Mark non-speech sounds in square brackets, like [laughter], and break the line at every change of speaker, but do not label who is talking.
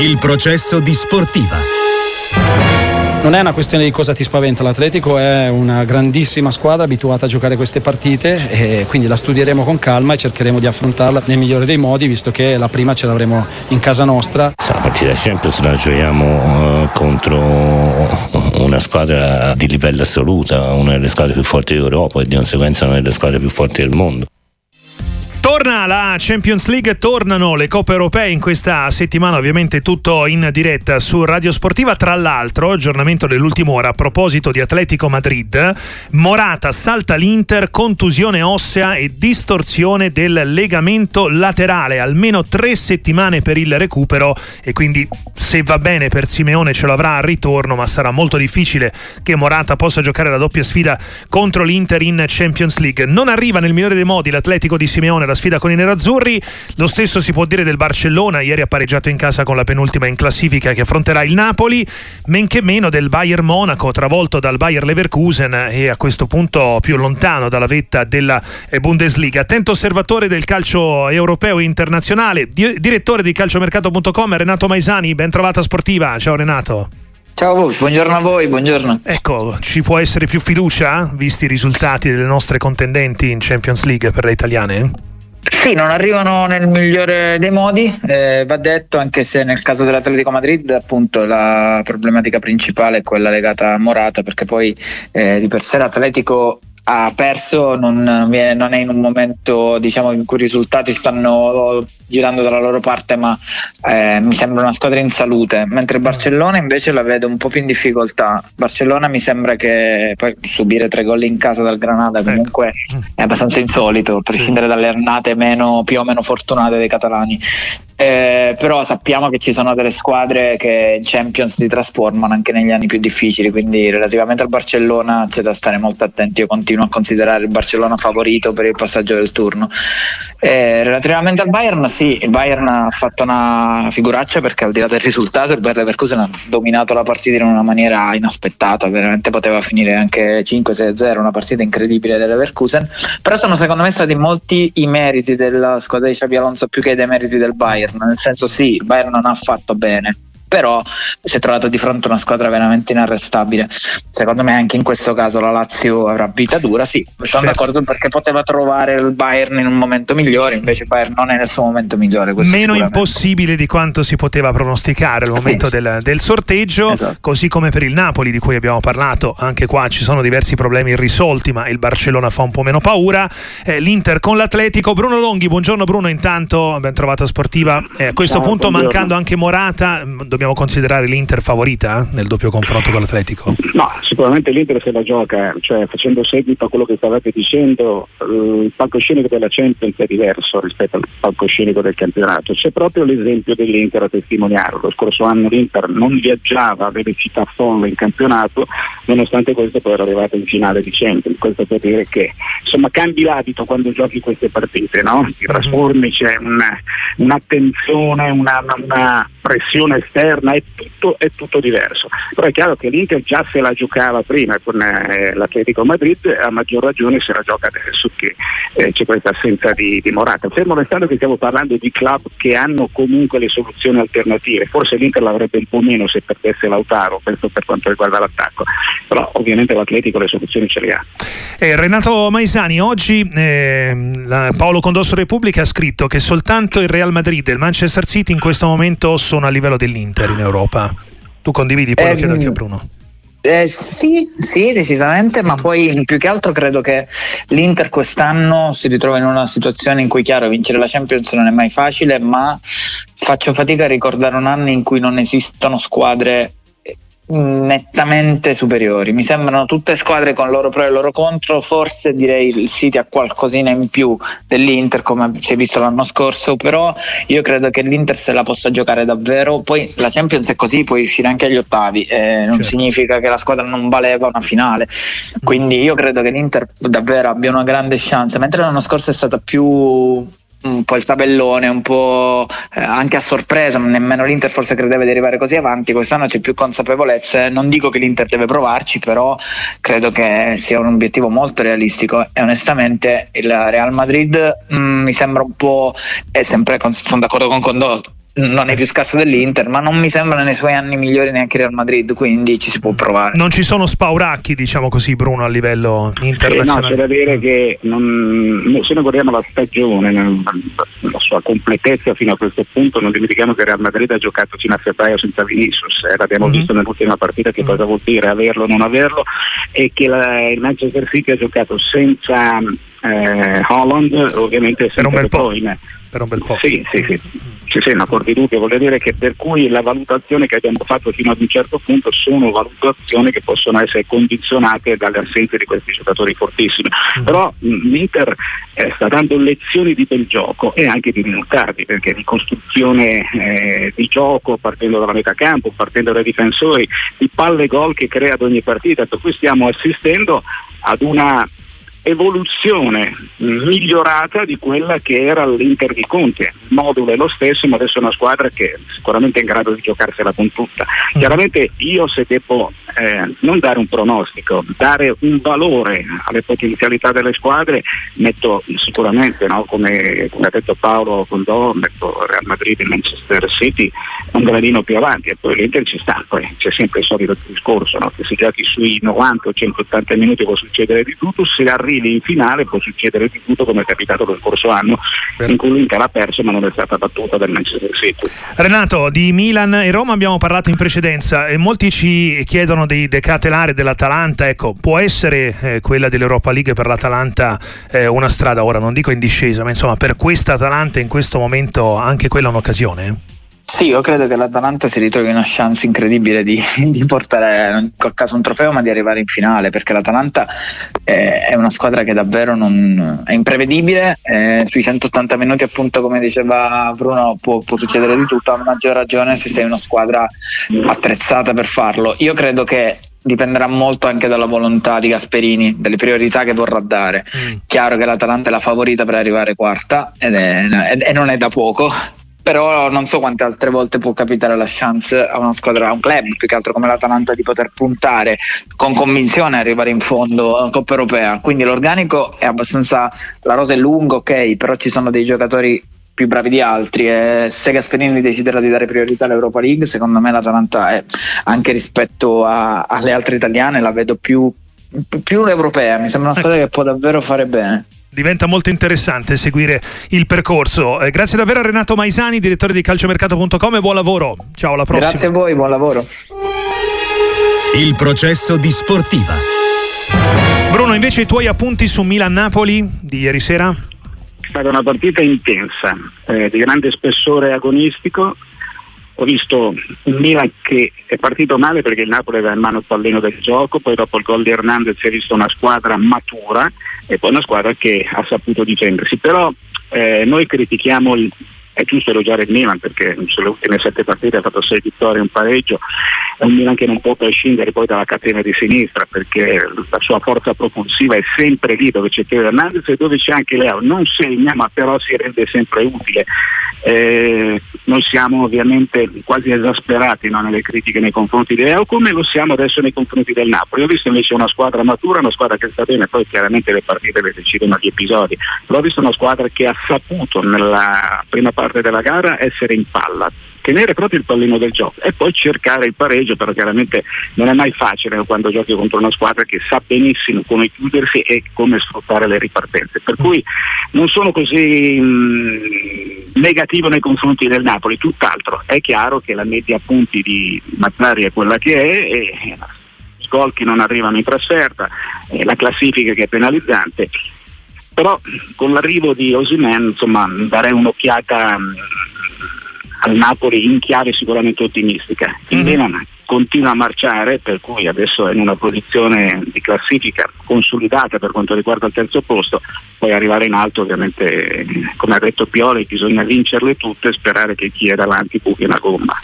Il processo di sportiva.
Non è una questione di cosa ti spaventa, l'Atletico è una grandissima squadra abituata a giocare queste partite e quindi la studieremo con calma e cercheremo di affrontarla nel migliore dei modi visto che la prima ce l'avremo in casa nostra.
La partita Champions la giochiamo uh, contro una squadra di livello assoluto, una delle squadre più forti d'Europa e di conseguenza una delle squadre più forti del mondo.
Torna la Champions League, tornano le coppe europee in questa settimana, ovviamente tutto in diretta su Radio Sportiva. Tra l'altro, aggiornamento dell'ultima ora a proposito di Atletico Madrid, Morata salta l'Inter, contusione ossea e distorsione del legamento laterale, almeno tre settimane per il recupero e quindi se va bene per Simeone ce l'avrà al ritorno, ma sarà molto difficile che Morata possa giocare la doppia sfida contro l'Inter in Champions League. Non arriva nel migliore dei modi l'Atletico di Simeone la sfida con i nerazzurri. Lo stesso si può dire del Barcellona, ieri ha pareggiato in casa con la penultima in classifica che affronterà il Napoli, men che meno del Bayern Monaco, travolto dal Bayern Leverkusen e a questo punto più lontano dalla vetta della eh, Bundesliga. Attento osservatore del calcio europeo e internazionale, direttore di calciomercato.com Renato Maisani, ben trovata sportiva. Ciao Renato.
Ciao buongiorno a voi, buongiorno.
Ecco, ci può essere più fiducia visti i risultati delle nostre contendenti in Champions League per le italiane?
Sì, non arrivano nel migliore dei modi, eh, va detto, anche se nel caso dell'Atletico Madrid appunto la problematica principale è quella legata a Morata, perché poi eh, di per sé l'Atletico ha perso, non, non, è in un momento diciamo, in cui i risultati stanno girando dalla loro parte, ma eh, mi sembra una squadra in salute, mentre Barcellona invece la vedo un po' più in difficoltà. Barcellona mi sembra che poi subire tre gol in casa dal Granada ecco. comunque ecco. è abbastanza insolito, a prescindere dalle annate meno, più o meno fortunate dei catalani. Eh, però sappiamo che ci sono delle squadre che in Champions si trasformano anche negli anni più difficili, quindi relativamente al Barcellona c'è da stare molto attenti. Io continuo a considerare il Barcellona favorito per il passaggio del turno. Eh, relativamente al Bayern, sì, il Bayern ha fatto una figuraccia perché al di là del risultato il Bayern Leverkusen ha dominato la partita in una maniera inaspettata, veramente poteva finire anche 5-6-0, una partita incredibile del Leverkusen, però sono secondo me stati molti i meriti della squadra di Xabi Alonso più che i demeriti del Bayern Bayern, nel senso sì, il Bayern non ha fatto bene, però si è trovato di fronte a una squadra veramente inarrestabile. Secondo me anche in questo caso la Lazio avrà vita dura, sì, sono certo. d'accordo perché poteva trovare il Bayern in un momento migliore, invece il Bayern non è nel suo momento migliore.
Meno impossibile di quanto si poteva pronosticare al momento sì. del, del, sorteggio, esatto. così come per il Napoli di cui abbiamo parlato, anche qua ci sono diversi problemi irrisolti, ma il Barcellona fa un po' meno paura. Eh, L'Inter con l'Atletico, Bruno Longhi, buongiorno Bruno, intanto ben trovata sportiva. Eh, a questo Ciao, punto buongiorno. mancando anche Morata, dobbiamo considerare l'Inter favorita nel doppio confronto con l'Atletico?
No, sicuramente l'Inter se la gioca, cioè facendo seguito a quello che stavate dicendo, eh, il palcoscenico della Champions è diverso rispetto al palcoscenico del campionato. C'è proprio l'esempio dell'Inter a testimoniarlo. Lo scorso anno l'Inter non viaggiava a velocità folle in campionato, nonostante questo poi era arrivato in finale di Champions. Questo per dire che insomma cambi l'abito quando giochi queste partite, no? Ti mhm. trasformi, c'è una, un'attenzione, una, una pressione esterna, è tutto, è tutto, diverso. Però è chiaro che l'Inter già se la giocava prima con eh, l'Atletico Madrid, a maggior ragione se la gioca adesso che eh, c'è questa assenza di, di Morata. Fermo restando che stiamo parlando di club che hanno comunque le soluzioni alternative, forse l'Inter l'avrebbe un po' meno se perdesse Lautaro, questo per quanto riguarda l'attacco, però ovviamente l'Atletico le soluzioni ce le ha.
Eh, Renato Maisani, oggi eh, Paolo Condosso Repubblica ha scritto che soltanto il Real Madrid e il Manchester City in questo momento sono a livello dell'Inter in Europa. Tu condividi, poi eh, lo chiedo anche a Bruno.
Eh, sì, sì, decisamente, ma poi più che altro credo che l'Inter quest'anno si ritrova in una situazione in cui, chiaro, vincere la Champions non è mai facile, ma faccio fatica a ricordare un anno in cui non esistono squadre nettamente superiori. Mi sembrano tutte squadre con loro pro e loro contro, forse direi il City ha qualcosina in più dell'Inter come si è visto l'anno scorso, però io credo che l'Inter se la possa giocare davvero, poi la Champions è così, puoi uscire anche agli ottavi, eh, non certo. significa che la squadra non valeva una finale, quindi io credo che l'Inter davvero abbia una grande chance, mentre l'anno scorso è stata più un po' il tabellone, un po' eh, anche a sorpresa, nemmeno l'Inter forse credeva di arrivare così avanti, quest'anno c'è più consapevolezza, non dico che l'Inter deve provarci, però credo che sia un obiettivo molto realistico e onestamente il Real Madrid mh, mm, mi sembra un po', è sempre, sono d'accordo con Condoso, non è più scarso dell'Inter, ma non mi sembra nei suoi anni migliori neanche Real Madrid, quindi ci si può provare.
Non ci sono spauracchi, diciamo così, Bruno, a livello internazionale.
Eh, no, c'è da dire che non, se noi guardiamo la stagione, la sua completezza fino a questo punto, non dimentichiamo che Real Madrid ha giocato fino a febbraio senza Vinicius, eh, l'abbiamo mm-hmm. visto nell'ultima partita che mm-hmm. cosa vuol dire averlo o non averlo, e che la, il Manchester City ha giocato senza eh, Holland, ovviamente senza
per un bel po'. Per un bel po'.
Sì, sì, sì. Ci sono accordi dubbio, voglio dire che per cui la valutazione che abbiamo fatto fino ad un certo punto sono valutazioni che possono essere condizionate dalle assenze di questi giocatori fortissimi. Mm. Però mh, l'Inter eh, sta dando lezioni di bel gioco e anche di risultati, perché di costruzione eh, di gioco partendo dalla metà campo, partendo dai difensori, di palle gol che crea ad ogni partita, per cui stiamo assistendo ad una evoluzione migliorata di quella che era l'Inter di Conte. Il modulo è lo stesso, ma adesso è una squadra che è sicuramente in grado di giocarsela con tutta. Mm. Chiaramente io se devo eh, non dare un pronostico, dare un valore alle potenzialità delle squadre, metto sicuramente, no, come, come, ha detto Paolo Condò, metto Real Madrid e Manchester City un gradino più avanti e poi l'Inter ci sta, poi c'è sempre il solito discorso, no, che si giochi sui 90 o 180 minuti può succedere di tutto, se arrivi arrivi in finale può succedere di tutto come è capitato lo scorso anno in cui l'Inter ha perso ma non è stata battuta dal Manchester City.
Renato, di Milan e Roma abbiamo parlato in precedenza e molti ci chiedono dei decatelari dell'Atalanta, ecco, può essere eh, quella dell'Europa League per l'Atalanta eh, una strada, ora non dico in discesa, ma insomma per questa Atalanta in questo momento anche quella è un'occasione?
Sì, io credo che l'Atalanta si ritrovi una chance incredibile di, [laughs] di portare non a caso un trofeo, ma di arrivare in finale, perché l'Atalanta è, è una squadra che davvero non, è imprevedibile. Eh, sui 180 minuti, appunto, come diceva Bruno, può, può, succedere di tutto, a maggior ragione se sei una squadra attrezzata per farlo. Io credo che dipenderà molto anche dalla volontà di Gasperini, delle priorità che vorrà dare. Mm. Chiaro che l'Atalanta è la favorita per arrivare quarta ed è, e non è da poco, però non so quante altre volte può capitare la chance a una squadra, a un club più che altro come l'Atalanta di poter puntare con convinzione arrivare in fondo a Coppa Europea. Quindi l'organico è abbastanza, la rosa è lunga, ok, però ci sono dei giocatori più bravi di altri e se Gasperini deciderà di dare priorità all'Europa League, secondo me l'Atalanta è anche rispetto a, alle altre italiane la vedo più, più europea, mi sembra una squadra che può davvero fare bene
diventa molto interessante seguire il percorso. Eh, grazie davvero a Renato Maisani, direttore di calciomercato.com e buon lavoro. Ciao, alla prossima.
Grazie a voi, buon lavoro.
Il processo di sportiva.
Bruno, invece i tuoi appunti su Milan-Napoli di ieri sera?
È stata una partita intensa, eh, di grande spessore agonistico, ho visto un Milan che è partito male perché il Napoli aveva in mano il pallino del gioco, poi dopo il gol di Hernandez si è visto una squadra matura e poi una squadra che ha saputo difendersi. Però eh, noi critichiamo il, è giusto elogiare il Milan perché sulle ultime sette partite ha fatto sei vittorie e un pareggio, è un Milan che non può prescindere poi dalla catena di sinistra perché la sua forza propulsiva è sempre lì dove c'è Teo Hernandez e dove c'è anche Leo, non segna ma però si rende sempre utile. Eh, noi siamo ovviamente quasi esasperati no, nelle critiche nei confronti di Leo come lo siamo adesso nei confronti del Napoli. Ho visto invece una squadra matura, una squadra che sta bene, poi chiaramente le partite le decidono gli episodi, però ho visto una squadra che ha saputo nella prima parte della gara essere in palla, tenere proprio il pallino del gioco e poi cercare il pareggio, però chiaramente non è mai facile quando giochi contro una squadra che sa benissimo come chiudersi e come sfruttare le ripartenze. Per cui non sono così mh, negativo nei confronti del Napoli, tutt'altro. È chiaro che la media punti di Mazzari è quella che è e gol che non arrivano in trasferta, eh, la classifica che è penalizzante. Però con l'arrivo di Osimen insomma darei un'occhiata mh, al Napoli in chiave sicuramente ottimistica. Il mm-hmm. Milan continua a marciare, per cui adesso è in una posizione di classifica consolidata per quanto riguarda il terzo posto, poi arrivare in alto ovviamente, come ha detto Pioli, bisogna vincerle tutte e sperare che chi è davanti buchi una gomma.